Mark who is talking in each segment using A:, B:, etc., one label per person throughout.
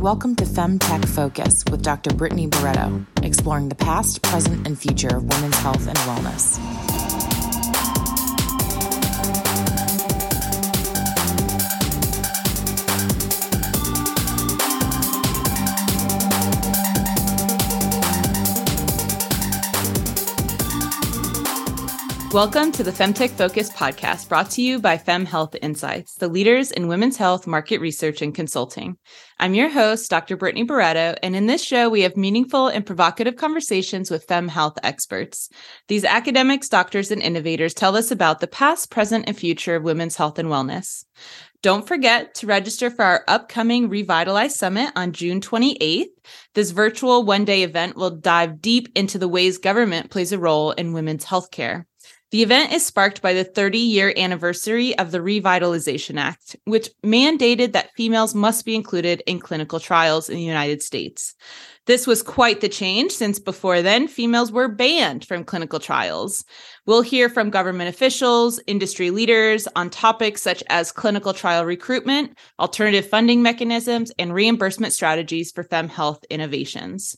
A: Welcome to FemTech Focus with Dr. Brittany Barreto, exploring the past, present, and future of women's health and wellness.
B: Welcome to the Femtech Focus podcast brought to you by Fem Health Insights, the leaders in women's health market research and consulting. I'm your host, Dr. Brittany Barreto, and in this show, we have meaningful and provocative conversations with Fem health experts. These academics, doctors, and innovators tell us about the past, present, and future of women's health and wellness. Don't forget to register for our upcoming Revitalize Summit on June 28th. This virtual one day event will dive deep into the ways government plays a role in women's healthcare. The event is sparked by the 30 year anniversary of the Revitalization Act, which mandated that females must be included in clinical trials in the United States. This was quite the change since before then, females were banned from clinical trials. We'll hear from government officials, industry leaders on topics such as clinical trial recruitment, alternative funding mechanisms, and reimbursement strategies for fem health innovations.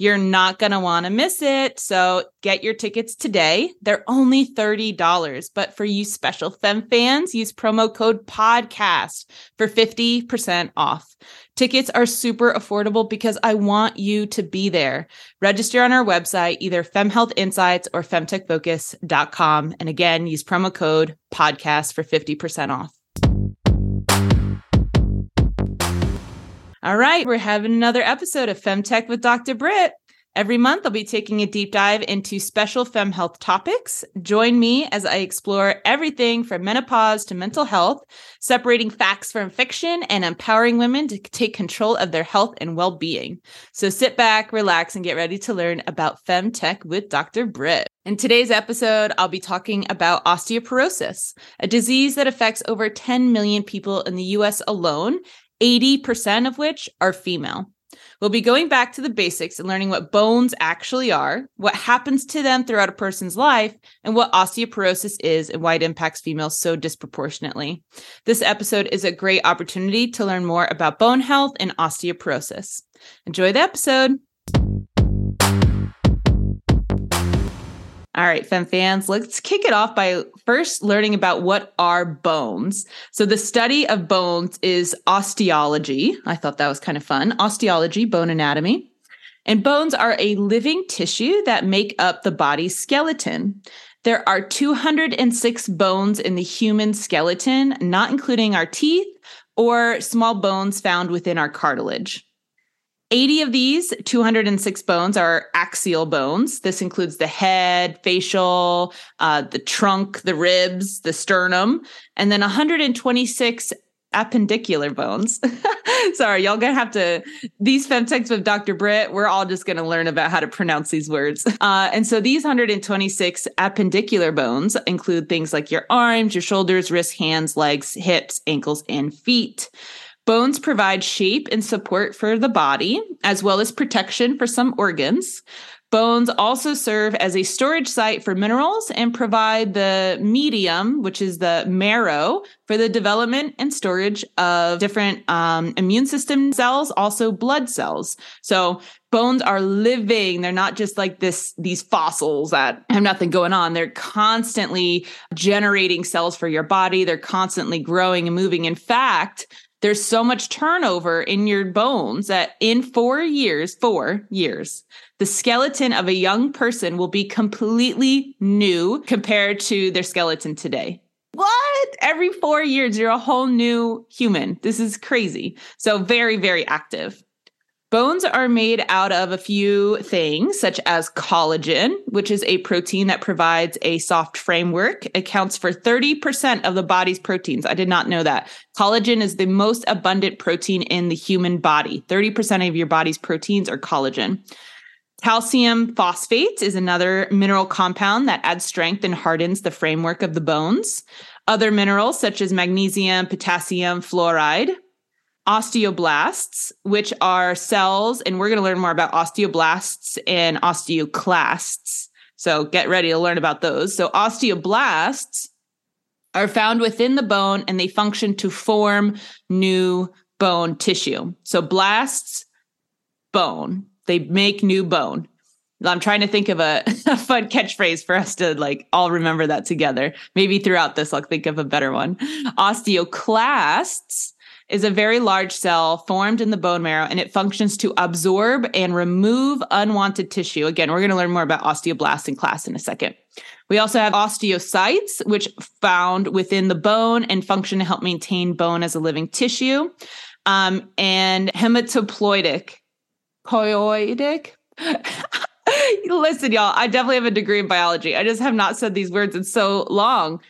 B: You're not going to want to miss it. So get your tickets today. They're only $30. But for you special Fem fans, use promo code podcast for 50% off. Tickets are super affordable because I want you to be there. Register on our website, either femhealthinsights or femtechfocus.com. And again, use promo code podcast for 50% off. All right, we're having another episode of FemTech with Dr. Britt. Every month, I'll be taking a deep dive into special fem health topics. Join me as I explore everything from menopause to mental health, separating facts from fiction and empowering women to take control of their health and well being. So sit back, relax, and get ready to learn about fem tech with Dr. Britt. In today's episode, I'll be talking about osteoporosis, a disease that affects over 10 million people in the US alone 80% of which are female. We'll be going back to the basics and learning what bones actually are, what happens to them throughout a person's life, and what osteoporosis is and why it impacts females so disproportionately. This episode is a great opportunity to learn more about bone health and osteoporosis. Enjoy the episode. All right, Fem fans, let's kick it off by first learning about what are bones. So, the study of bones is osteology. I thought that was kind of fun. Osteology, bone anatomy. And bones are a living tissue that make up the body's skeleton. There are 206 bones in the human skeleton, not including our teeth or small bones found within our cartilage. 80 of these 206 bones are axial bones. This includes the head, facial, uh, the trunk, the ribs, the sternum, and then 126 appendicular bones. Sorry, y'all gonna have to these femtechs with Dr. Britt. We're all just gonna learn about how to pronounce these words. Uh, and so these 126 appendicular bones include things like your arms, your shoulders, wrists, hands, legs, hips, ankles, and feet. Bones provide shape and support for the body, as well as protection for some organs. Bones also serve as a storage site for minerals and provide the medium, which is the marrow, for the development and storage of different um, immune system cells, also blood cells. So bones are living. They're not just like this, these fossils that have nothing going on. They're constantly generating cells for your body. They're constantly growing and moving. In fact, there's so much turnover in your bones that in four years, four years, the skeleton of a young person will be completely new compared to their skeleton today. What? Every four years, you're a whole new human. This is crazy. So, very, very active. Bones are made out of a few things, such as collagen, which is a protein that provides a soft framework, accounts for 30% of the body's proteins. I did not know that. Collagen is the most abundant protein in the human body. 30% of your body's proteins are collagen. Calcium phosphate is another mineral compound that adds strength and hardens the framework of the bones. Other minerals, such as magnesium, potassium, fluoride, osteoblasts, which are cells, and we're going to learn more about osteoblasts and osteoclasts. So get ready to learn about those. So, osteoblasts are found within the bone and they function to form new bone tissue. So blasts, bone. They make new bone. I'm trying to think of a, a, fun catchphrase for us to like all remember that together. Maybe throughout this, I'll think of a better one. Osteoclasts is a very large cell formed in the bone marrow and it functions to absorb and remove unwanted tissue. Again, we're going to learn more about osteoblasts in class in a second. We also have osteocytes, which found within the bone and function to help maintain bone as a living tissue. Um, and hematoploidic, poioidic. Listen, y'all, I definitely have a degree in biology. I just have not said these words in so long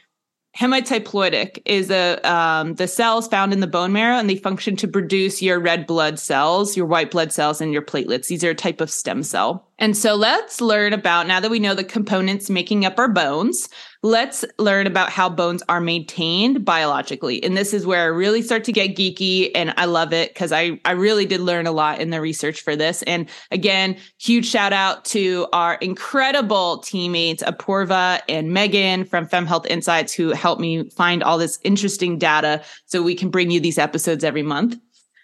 B: hematopoietic is a um, the cells found in the bone marrow and they function to produce your red blood cells your white blood cells and your platelets. These are a type of stem cell. And so let's learn about now that we know the components making up our bones let's learn about how bones are maintained biologically. And this is where I really start to get geeky and I love it because I, I really did learn a lot in the research for this. And again, huge shout out to our incredible teammates, Apurva and Megan from Fem Health Insights, who helped me find all this interesting data so we can bring you these episodes every month.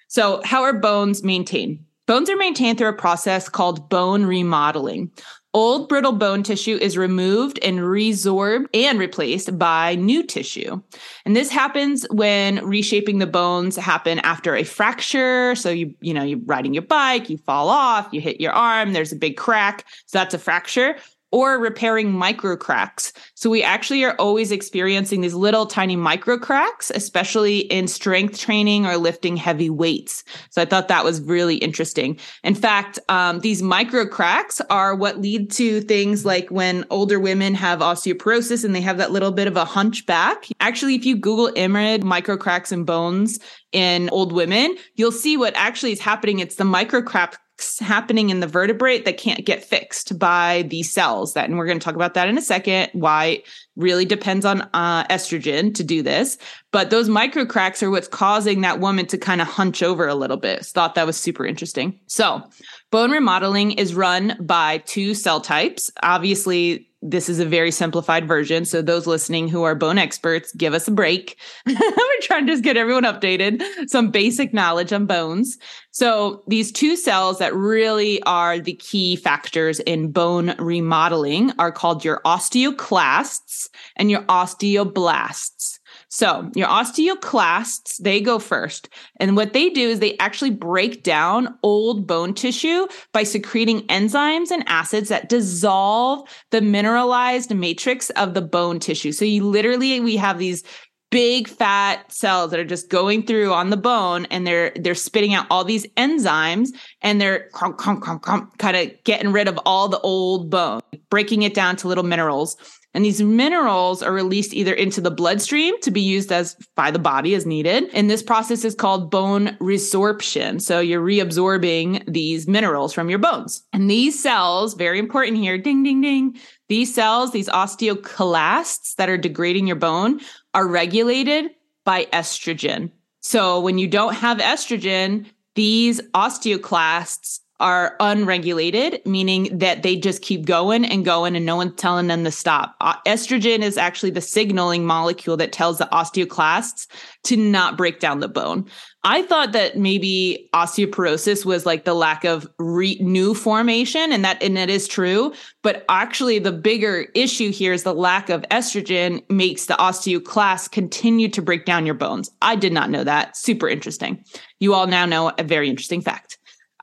B: So, how are bones maintained? Bones are maintained through a process called bone remodeling. Old brittle bone tissue is removed and resorbed and replaced by new tissue. And this happens when reshaping the bones happen after a fracture. So you, you know, you're riding your bike, you fall off, you hit your arm, there's a big crack. So that's a fracture or repairing micro cracks. So we actually are always experiencing these little tiny micro cracks, especially in strength training or lifting heavy weights. So I thought that was really interesting. In fact, um, these micro cracks are what lead to things like when older women have osteoporosis and they have that little bit of a hunchback. Actually, if you Google IMRID micro cracks and bones in old women, you'll see what actually is happening. It's the micro crack happening in the vertebrate that can't get fixed by these cells that and we're going to talk about that in a second why really depends on uh, estrogen to do this. But those micro cracks are what's causing that woman to kind of hunch over a little bit. Thought that was super interesting. So bone remodeling is run by two cell types. Obviously this is a very simplified version. So those listening who are bone experts, give us a break. We're trying to just get everyone updated, some basic knowledge on bones. So these two cells that really are the key factors in bone remodeling are called your osteoclasts and your osteoblasts. So your osteoclasts, they go first. And what they do is they actually break down old bone tissue by secreting enzymes and acids that dissolve the mineralized matrix of the bone tissue. So you literally, we have these big fat cells that are just going through on the bone and they're they're spitting out all these enzymes and they're kind of getting rid of all the old bone breaking it down to little minerals and these minerals are released either into the bloodstream to be used as by the body as needed. And this process is called bone resorption. So you're reabsorbing these minerals from your bones. And these cells, very important here, ding, ding, ding. These cells, these osteoclasts that are degrading your bone, are regulated by estrogen. So when you don't have estrogen, these osteoclasts are unregulated, meaning that they just keep going and going and no one's telling them to stop. Uh, estrogen is actually the signaling molecule that tells the osteoclasts to not break down the bone. I thought that maybe osteoporosis was like the lack of re- new formation and that and it is true, but actually the bigger issue here is the lack of estrogen makes the osteoclast continue to break down your bones. I did not know that. Super interesting. You all now know a very interesting fact.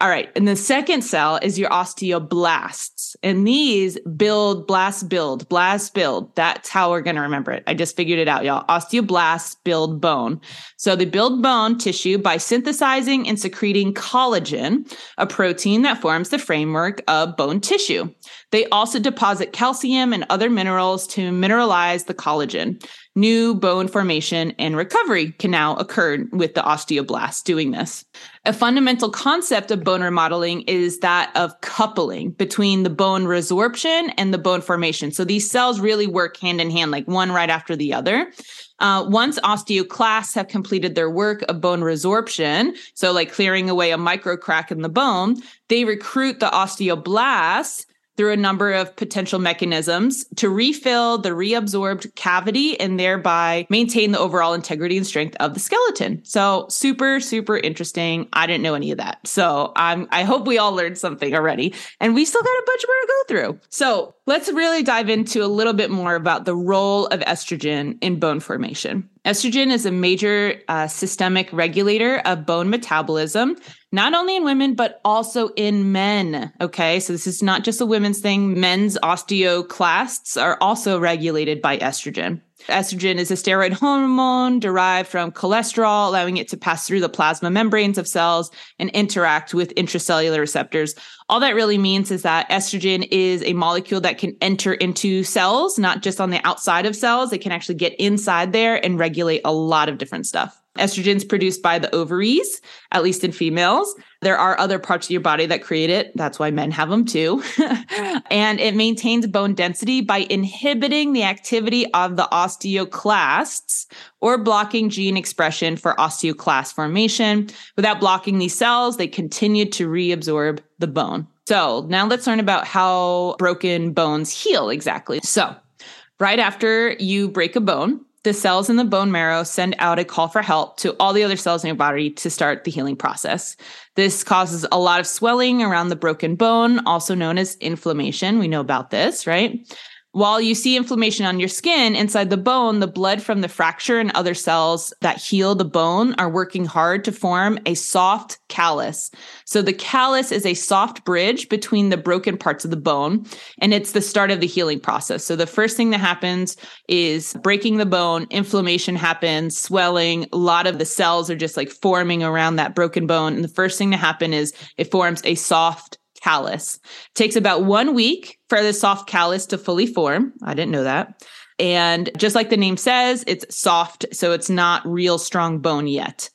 B: All right. And the second cell is your osteoblasts. And these build, blast, build, blast, build. That's how we're going to remember it. I just figured it out, y'all. Osteoblasts build bone. So they build bone tissue by synthesizing and secreting collagen, a protein that forms the framework of bone tissue. They also deposit calcium and other minerals to mineralize the collagen. New bone formation and recovery can now occur with the osteoblasts doing this. A fundamental concept of bone remodeling is that of coupling between the bone resorption and the bone formation. So these cells really work hand in hand, like one right after the other. Uh, once osteoclasts have completed their work of bone resorption, so like clearing away a micro crack in the bone, they recruit the osteoblasts through a number of potential mechanisms to refill the reabsorbed cavity and thereby maintain the overall integrity and strength of the skeleton. So super, super interesting. I didn't know any of that. So I'm, I hope we all learned something already and we still got a bunch more to go through. So let's really dive into a little bit more about the role of estrogen in bone formation. Estrogen is a major uh, systemic regulator of bone metabolism, not only in women, but also in men. Okay. So this is not just a women's thing. Men's osteoclasts are also regulated by estrogen. Estrogen is a steroid hormone derived from cholesterol, allowing it to pass through the plasma membranes of cells and interact with intracellular receptors. All that really means is that estrogen is a molecule that can enter into cells, not just on the outside of cells. It can actually get inside there and regulate a lot of different stuff. Estrogen is produced by the ovaries, at least in females. There are other parts of your body that create it. That's why men have them too. and it maintains bone density by inhibiting the activity of the osteoclasts or blocking gene expression for osteoclast formation. Without blocking these cells, they continue to reabsorb the bone. So now let's learn about how broken bones heal exactly. So, right after you break a bone, the cells in the bone marrow send out a call for help to all the other cells in your body to start the healing process. This causes a lot of swelling around the broken bone, also known as inflammation. We know about this, right? While you see inflammation on your skin inside the bone, the blood from the fracture and other cells that heal the bone are working hard to form a soft callus. So the callus is a soft bridge between the broken parts of the bone, and it's the start of the healing process. So the first thing that happens is breaking the bone, inflammation happens, swelling, a lot of the cells are just like forming around that broken bone. And the first thing to happen is it forms a soft callus. It takes about one week for the soft callus to fully form. I didn't know that. And just like the name says, it's soft, so it's not real strong bone yet.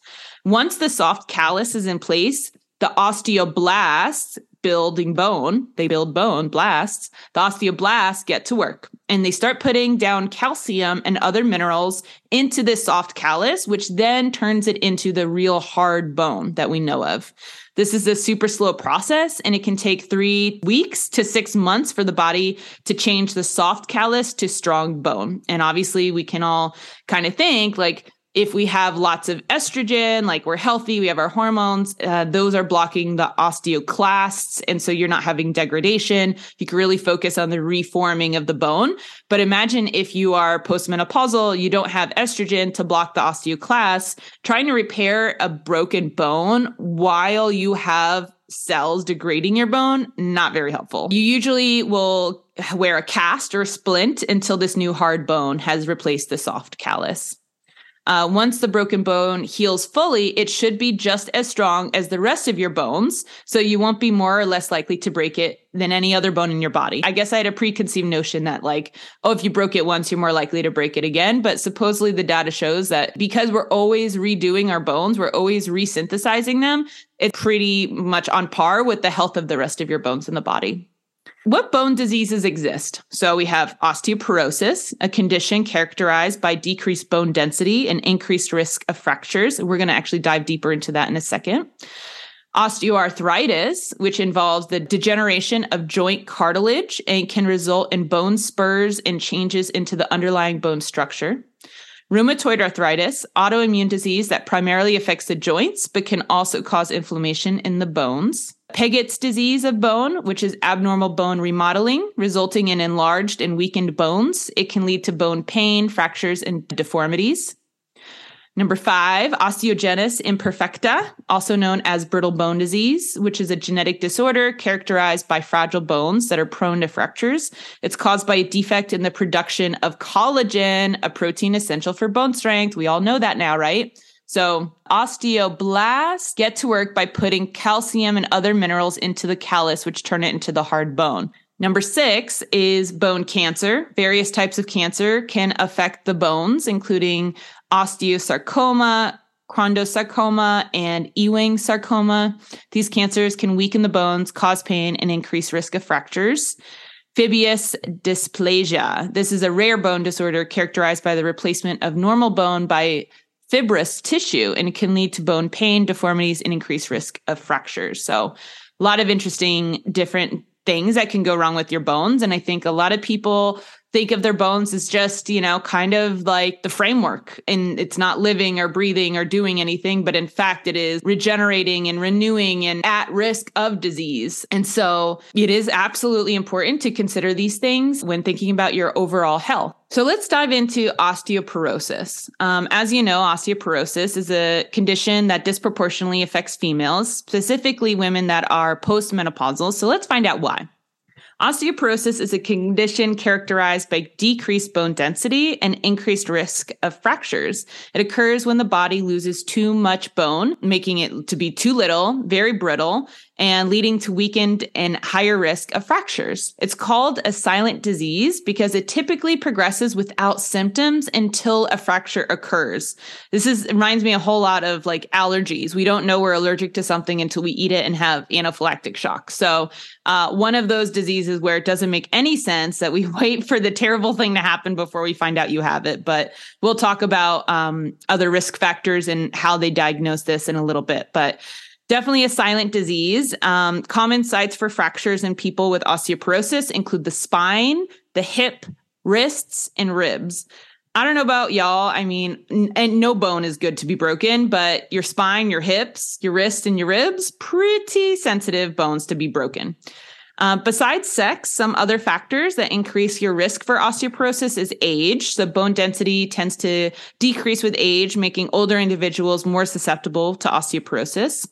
B: Once the soft callus is in place, the osteoblasts building bone, they build bone blasts, the osteoblasts get to work and they start putting down calcium and other minerals into this soft callus, which then turns it into the real hard bone that we know of. This is a super slow process and it can take three weeks to six months for the body to change the soft callus to strong bone. And obviously, we can all kind of think like, if we have lots of estrogen, like we're healthy, we have our hormones, uh, those are blocking the osteoclasts. And so you're not having degradation. You can really focus on the reforming of the bone. But imagine if you are postmenopausal, you don't have estrogen to block the osteoclasts, trying to repair a broken bone while you have cells degrading your bone, not very helpful. You usually will wear a cast or a splint until this new hard bone has replaced the soft callus. Uh, once the broken bone heals fully, it should be just as strong as the rest of your bones. So you won't be more or less likely to break it than any other bone in your body. I guess I had a preconceived notion that, like, oh, if you broke it once, you're more likely to break it again. But supposedly the data shows that because we're always redoing our bones, we're always resynthesizing them, it's pretty much on par with the health of the rest of your bones in the body. What bone diseases exist? So we have osteoporosis, a condition characterized by decreased bone density and increased risk of fractures. We're going to actually dive deeper into that in a second. Osteoarthritis, which involves the degeneration of joint cartilage and can result in bone spurs and changes into the underlying bone structure. Rheumatoid arthritis, autoimmune disease that primarily affects the joints, but can also cause inflammation in the bones. Paget's disease of bone, which is abnormal bone remodeling, resulting in enlarged and weakened bones. It can lead to bone pain, fractures, and deformities. Number five, osteogenesis imperfecta, also known as brittle bone disease, which is a genetic disorder characterized by fragile bones that are prone to fractures. It's caused by a defect in the production of collagen, a protein essential for bone strength. We all know that now, right? So osteoblasts get to work by putting calcium and other minerals into the callus, which turn it into the hard bone. Number six is bone cancer. Various types of cancer can affect the bones, including osteosarcoma, chondrosarcoma, and Ewing sarcoma. These cancers can weaken the bones, cause pain, and increase risk of fractures. Fibrous dysplasia. This is a rare bone disorder characterized by the replacement of normal bone by fibrous tissue and it can lead to bone pain, deformities, and increased risk of fractures. So, a lot of interesting different things that can go wrong with your bones. And I think a lot of people think of their bones as just, you know, kind of like the framework and it's not living or breathing or doing anything, but in fact, it is regenerating and renewing and at risk of disease. And so it is absolutely important to consider these things when thinking about your overall health. So let's dive into osteoporosis. Um, as you know, osteoporosis is a condition that disproportionately affects females, specifically women that are postmenopausal. So let's find out why. Osteoporosis is a condition characterized by decreased bone density and increased risk of fractures. It occurs when the body loses too much bone, making it to be too little, very brittle, and leading to weakened and higher risk of fractures. It's called a silent disease because it typically progresses without symptoms until a fracture occurs. This is reminds me a whole lot of like allergies. We don't know we're allergic to something until we eat it and have anaphylactic shock. So, uh, one of those diseases where it doesn't make any sense that we wait for the terrible thing to happen before we find out you have it. But we'll talk about um, other risk factors and how they diagnose this in a little bit. But Definitely a silent disease. Um, common sites for fractures in people with osteoporosis include the spine, the hip, wrists, and ribs. I don't know about y'all. I mean, n- and no bone is good to be broken, but your spine, your hips, your wrists, and your ribs, pretty sensitive bones to be broken. Uh, besides sex, some other factors that increase your risk for osteoporosis is age. So bone density tends to decrease with age, making older individuals more susceptible to osteoporosis.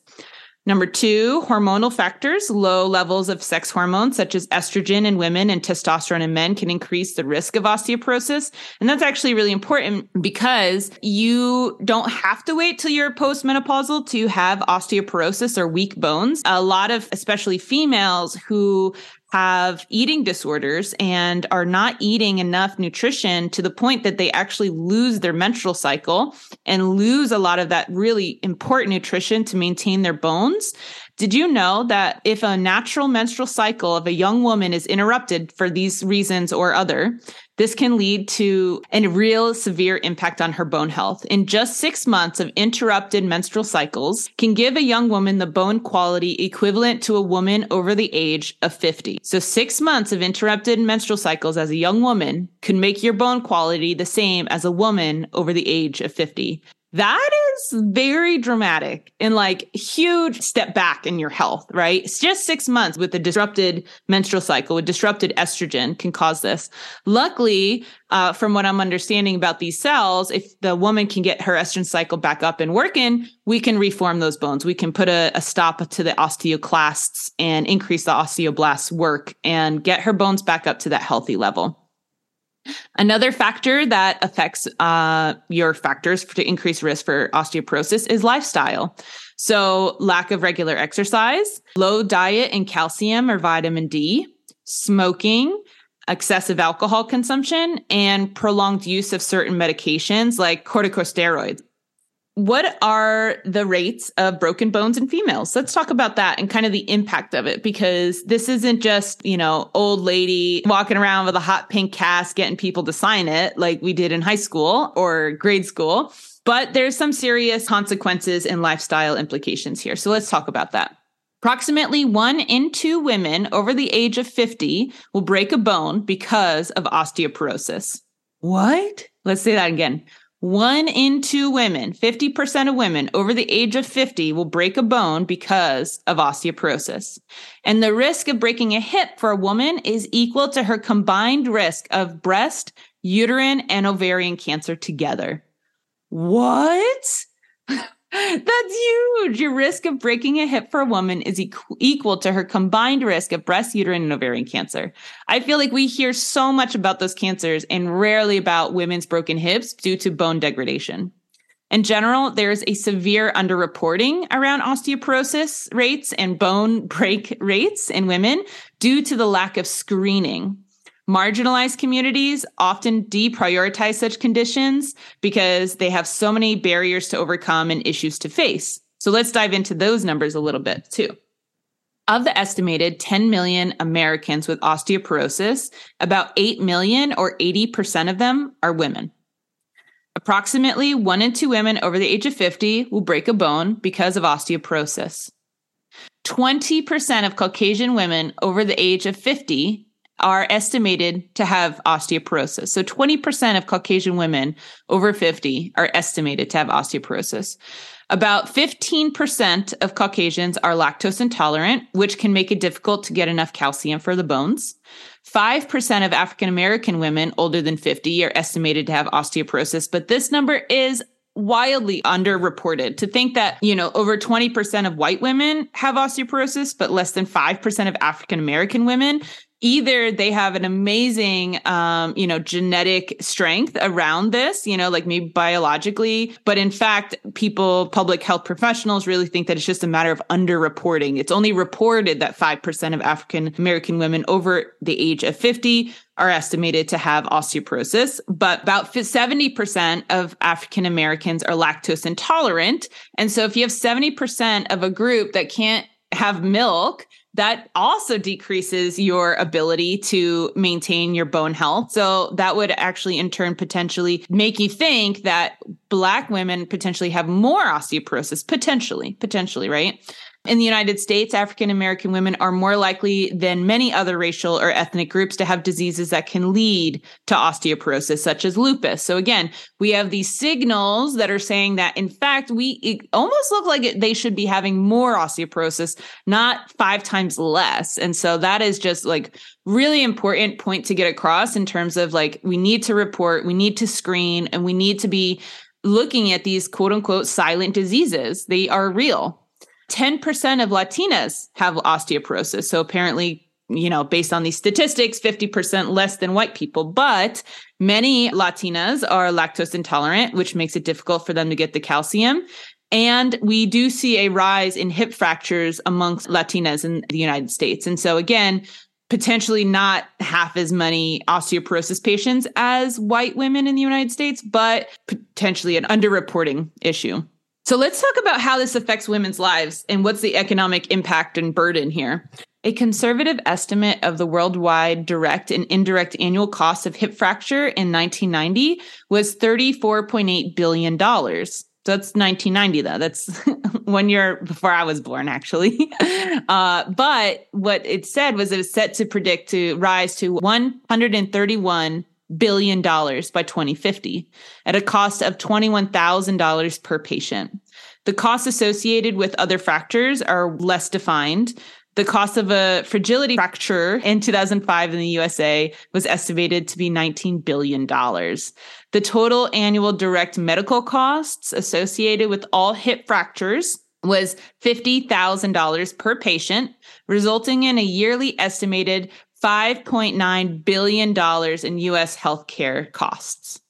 B: Number two, hormonal factors. Low levels of sex hormones, such as estrogen in women and testosterone in men, can increase the risk of osteoporosis. And that's actually really important because you don't have to wait till you're postmenopausal to have osteoporosis or weak bones. A lot of, especially females who have eating disorders and are not eating enough nutrition to the point that they actually lose their menstrual cycle and lose a lot of that really important nutrition to maintain their bones. Did you know that if a natural menstrual cycle of a young woman is interrupted for these reasons or other, this can lead to a real severe impact on her bone health. In just six months of interrupted menstrual cycles can give a young woman the bone quality equivalent to a woman over the age of 50. So six months of interrupted menstrual cycles as a young woman can make your bone quality the same as a woman over the age of 50. That is very dramatic and like huge step back in your health, right? It's just six months with a disrupted menstrual cycle, with disrupted estrogen can cause this. Luckily, uh, from what I'm understanding about these cells, if the woman can get her estrogen cycle back up and working, we can reform those bones. We can put a, a stop to the osteoclasts and increase the osteoblasts work and get her bones back up to that healthy level. Another factor that affects uh, your factors to increase risk for osteoporosis is lifestyle. So, lack of regular exercise, low diet in calcium or vitamin D, smoking, excessive alcohol consumption, and prolonged use of certain medications like corticosteroids what are the rates of broken bones in females? Let's talk about that and kind of the impact of it because this isn't just, you know, old lady walking around with a hot pink cast getting people to sign it like we did in high school or grade school. But there's some serious consequences and lifestyle implications here. So let's talk about that. Approximately one in two women over the age of 50 will break a bone because of osteoporosis. What? Let's say that again. One in two women, 50% of women over the age of 50 will break a bone because of osteoporosis. And the risk of breaking a hip for a woman is equal to her combined risk of breast, uterine, and ovarian cancer together. What? That's huge. Your risk of breaking a hip for a woman is equ- equal to her combined risk of breast, uterine, and ovarian cancer. I feel like we hear so much about those cancers and rarely about women's broken hips due to bone degradation. In general, there's a severe underreporting around osteoporosis rates and bone break rates in women due to the lack of screening. Marginalized communities often deprioritize such conditions because they have so many barriers to overcome and issues to face. So let's dive into those numbers a little bit too. Of the estimated 10 million Americans with osteoporosis, about 8 million or 80% of them are women. Approximately one in two women over the age of 50 will break a bone because of osteoporosis. 20% of Caucasian women over the age of 50 are estimated to have osteoporosis. So 20% of Caucasian women over 50 are estimated to have osteoporosis. About 15% of Caucasians are lactose intolerant, which can make it difficult to get enough calcium for the bones. 5% of African American women older than 50 are estimated to have osteoporosis, but this number is wildly underreported to think that, you know, over 20% of white women have osteoporosis, but less than 5% of African American women either they have an amazing um, you know genetic strength around this you know like maybe biologically but in fact people public health professionals really think that it's just a matter of underreporting it's only reported that 5% of african american women over the age of 50 are estimated to have osteoporosis, but about 70% of African Americans are lactose intolerant. And so if you have 70% of a group that can't have milk, that also decreases your ability to maintain your bone health. So that would actually in turn potentially make you think that black women potentially have more osteoporosis potentially, potentially, right? In the United States, African American women are more likely than many other racial or ethnic groups to have diseases that can lead to osteoporosis, such as lupus. So, again, we have these signals that are saying that, in fact, we almost look like they should be having more osteoporosis, not five times less. And so, that is just like really important point to get across in terms of like, we need to report, we need to screen, and we need to be looking at these quote unquote silent diseases. They are real 10% of Latinas have osteoporosis. So apparently, you know, based on these statistics, 50% less than white people. But many Latinas are lactose intolerant, which makes it difficult for them to get the calcium. And we do see a rise in hip fractures amongst Latinas in the United States. And so again, potentially not half as many osteoporosis patients as white women in the United States, but potentially an underreporting issue. So let's talk about how this affects women's lives and what's the economic impact and burden here. A conservative estimate of the worldwide direct and indirect annual costs of hip fracture in 1990 was $34.8 billion. So that's 1990, though. That's one year before I was born, actually. Uh, but what it said was it was set to predict to rise to 131 billion dollars by 2050 at a cost of $21,000 per patient. The costs associated with other fractures are less defined. The cost of a fragility fracture in 2005 in the USA was estimated to be $19 billion. The total annual direct medical costs associated with all hip fractures was $50,000 per patient, resulting in a yearly estimated $5.9 billion in US healthcare costs.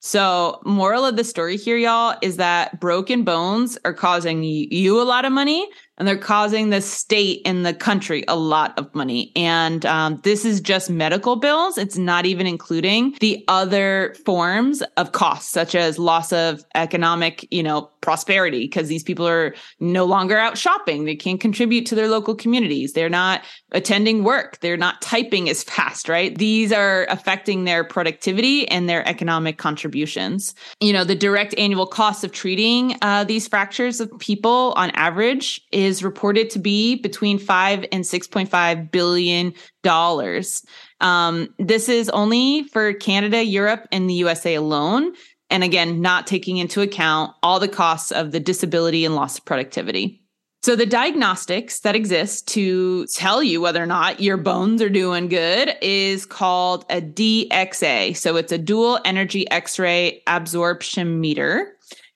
B: So, moral of the story here, y'all, is that broken bones are causing you a lot of money and they're causing the state and the country a lot of money. And um, this is just medical bills. It's not even including the other forms of costs, such as loss of economic, you know, prosperity, because these people are no longer out shopping. They can't contribute to their local communities. They're not attending work. They're not typing as fast, right? These are affecting their productivity and their economic contributions. You know, the direct annual cost of treating uh, these fractures of people on average is reported to be between five and six point five billion dollars. Um, this is only for Canada, Europe, and the USA alone. And again, not taking into account all the costs of the disability and loss of productivity. So, the diagnostics that exist to tell you whether or not your bones are doing good is called a DXA. So, it's a dual energy X ray absorption meter.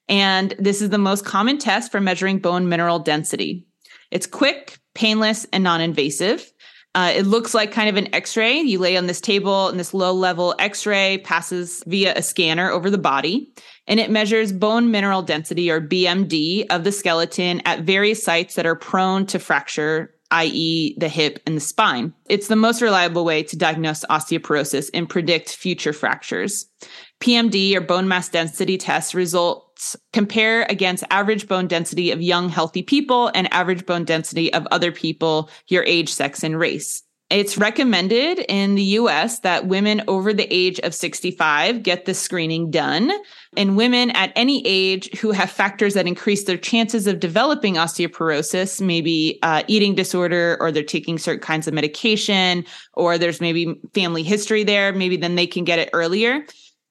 B: And this is the most common test for measuring bone mineral density. It's quick, painless, and non invasive. Uh, it looks like kind of an x ray. You lay on this table, and this low level x ray passes via a scanner over the body. And it measures bone mineral density, or BMD, of the skeleton at various sites that are prone to fracture i.e., the hip and the spine. It's the most reliable way to diagnose osteoporosis and predict future fractures. PMD or bone mass density test results compare against average bone density of young, healthy people and average bone density of other people, your age, sex, and race. It's recommended in the US that women over the age of 65 get the screening done. And women at any age who have factors that increase their chances of developing osteoporosis, maybe uh, eating disorder, or they're taking certain kinds of medication, or there's maybe family history there, maybe then they can get it earlier.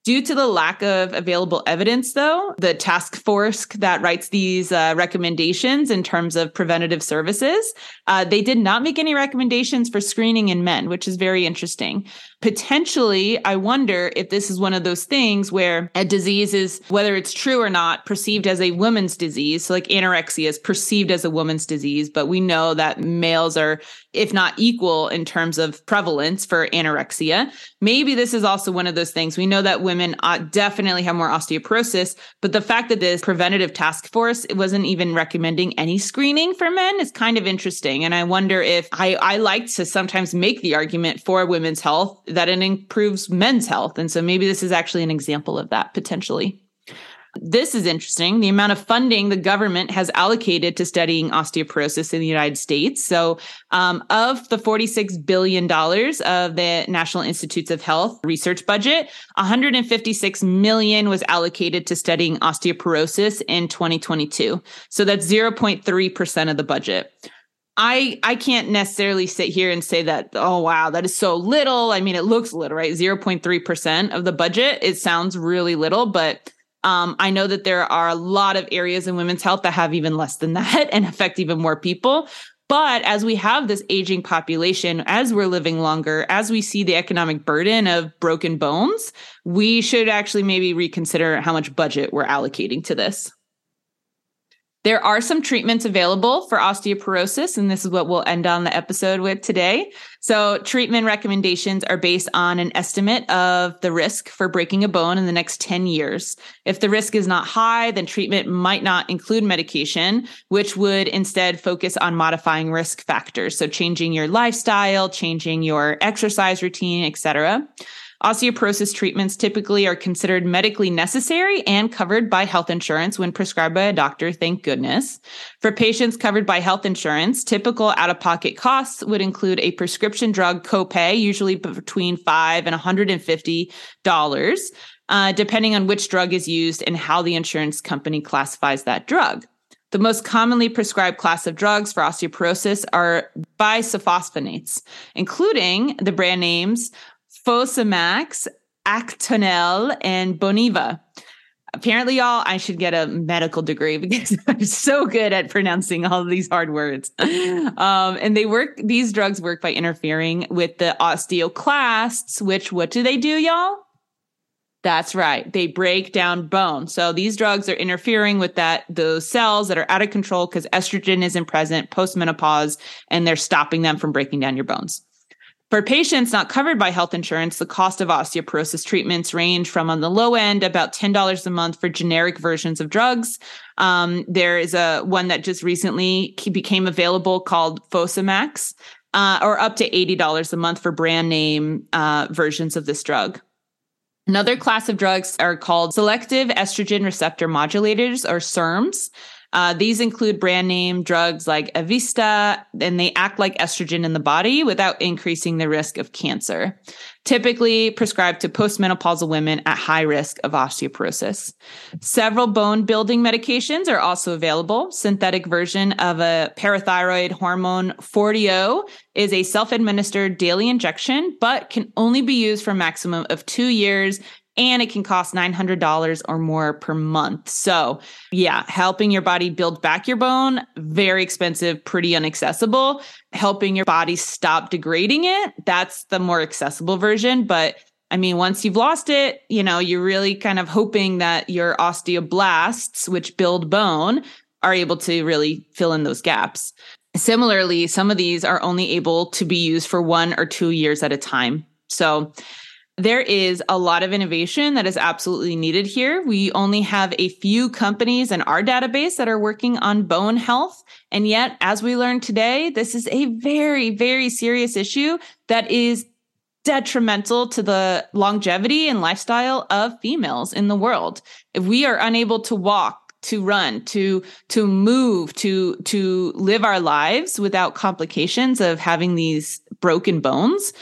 B: Due to the lack of available evidence, though, the task force that writes these uh, recommendations in terms of preventative services, uh, they did not make any recommendations for screening in men, which is very interesting. Potentially, I wonder if this is one of those things where a disease is, whether it's true or not, perceived as a woman's disease. So, like anorexia is perceived as a woman's disease, but we know that males are, if not equal in terms of prevalence for anorexia. Maybe this is also one of those things. We know that women uh, definitely have more osteoporosis. But the fact that this preventative task force it wasn't even recommending any screening for men is kind of interesting. And I wonder if I, I like to sometimes make the argument for women's health that it improves men's health. And so maybe this is actually an example of that potentially. This is interesting. The amount of funding the government has allocated to studying osteoporosis in the United States. So, um, of the $46 billion of the National Institutes of Health research budget, 156 million was allocated to studying osteoporosis in 2022. So that's 0.3% of the budget. I I can't necessarily sit here and say that oh wow that is so little. I mean it looks little, right? 0.3% of the budget. It sounds really little, but um, I know that there are a lot of areas in women's health that have even less than that and affect even more people. But as we have this aging population, as we're living longer, as we see the economic burden of broken bones, we should actually maybe reconsider how much budget we're allocating to this. There are some treatments available for osteoporosis, and this is what we'll end on the episode with today. So, treatment recommendations are based on an estimate of the risk for breaking a bone in the next 10 years. If the risk is not high, then treatment might not include medication, which would instead focus on modifying risk factors. So, changing your lifestyle, changing your exercise routine, etc. Osteoporosis treatments typically are considered medically necessary and covered by health insurance when prescribed by a doctor, thank goodness. For patients covered by health insurance, typical out of pocket costs would include a prescription drug copay, usually between 5 and $150, uh, depending on which drug is used and how the insurance company classifies that drug. The most commonly prescribed class of drugs for osteoporosis are bisphosphonates, including the brand names Fosamax, Actonel, and Boniva. Apparently, y'all, I should get a medical degree because I'm so good at pronouncing all these hard words. Um, and they work; these drugs work by interfering with the osteoclasts. Which, what do they do, y'all? That's right. They break down bone. So these drugs are interfering with that those cells that are out of control because estrogen isn't present post menopause, and they're stopping them from breaking down your bones. For patients not covered by health insurance, the cost of osteoporosis treatments range from on the low end about $10 a month for generic versions of drugs. Um, there is a one that just recently became available called Fosamax, uh, or up to $80 a month for brand name uh, versions of this drug. Another class of drugs are called selective estrogen receptor modulators or SERMs. Uh, these include brand name drugs like Evista, and they act like estrogen in the body without increasing the risk of cancer. Typically prescribed to postmenopausal women at high risk of osteoporosis. Several bone building medications are also available. Synthetic version of a parathyroid hormone, Forteo, is a self administered daily injection, but can only be used for a maximum of two years and it can cost $900 or more per month. So, yeah, helping your body build back your bone, very expensive, pretty inaccessible. Helping your body stop degrading it, that's the more accessible version. But I mean, once you've lost it, you know, you're really kind of hoping that your osteoblasts, which build bone, are able to really fill in those gaps. Similarly, some of these are only able to be used for one or two years at a time. So, there is a lot of innovation that is absolutely needed here. We only have a few companies in our database that are working on bone health. And yet, as we learned today, this is a very, very serious issue that is detrimental to the longevity and lifestyle of females in the world. If we are unable to walk, to run to to move to to live our lives without complications of having these broken bones,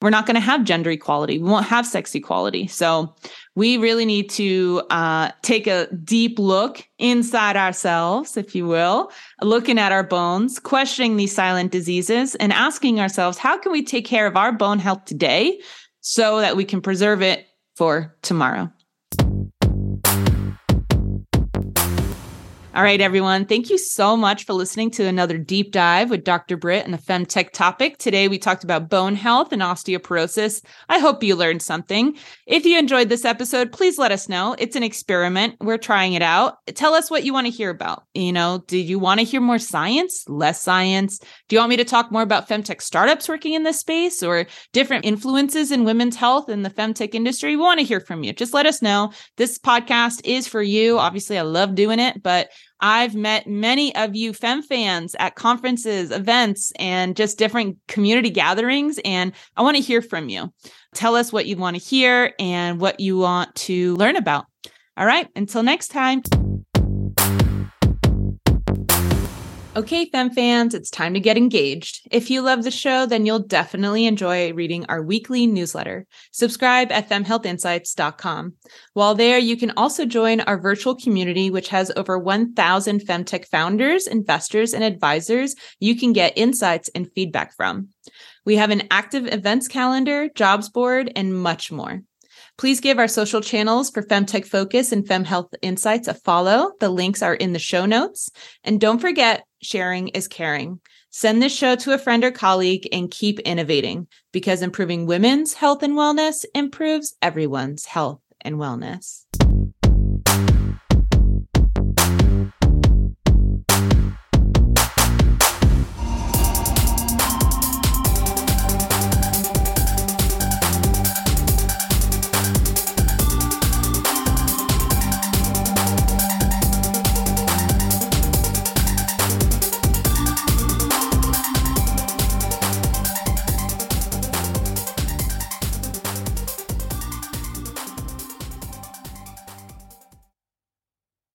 B: we're not going to have gender equality. We won't have sex equality. So we really need to uh, take a deep look inside ourselves, if you will, looking at our bones, questioning these silent diseases, and asking ourselves, how can we take care of our bone health today so that we can preserve it for tomorrow? All right, everyone. Thank you so much for listening to another deep dive with Dr. Britt and the femtech topic. Today, we talked about bone health and osteoporosis. I hope you learned something. If you enjoyed this episode, please let us know. It's an experiment. We're trying it out. Tell us what you want to hear about. You know, do you want to hear more science, less science? Do you want me to talk more about femtech startups working in this space or different influences in women's health in the femtech industry? We want to hear from you. Just let us know. This podcast is for you. Obviously, I love doing it, but I've met many of you fem fans at conferences, events, and just different community gatherings. And I want to hear from you. Tell us what you want to hear and what you want to learn about. All right. Until next time. Okay, Fem fans, it's time to get engaged. If you love the show, then you'll definitely enjoy reading our weekly newsletter. Subscribe at femhealthinsights.com. While there, you can also join our virtual community, which has over 1,000 femtech founders, investors, and advisors you can get insights and feedback from. We have an active events calendar, jobs board, and much more. Please give our social channels for Femtech Focus and Fem Health Insights a follow. The links are in the show notes. And don't forget, sharing is caring. Send this show to a friend or colleague and keep innovating because improving women's health and wellness improves everyone's health and wellness.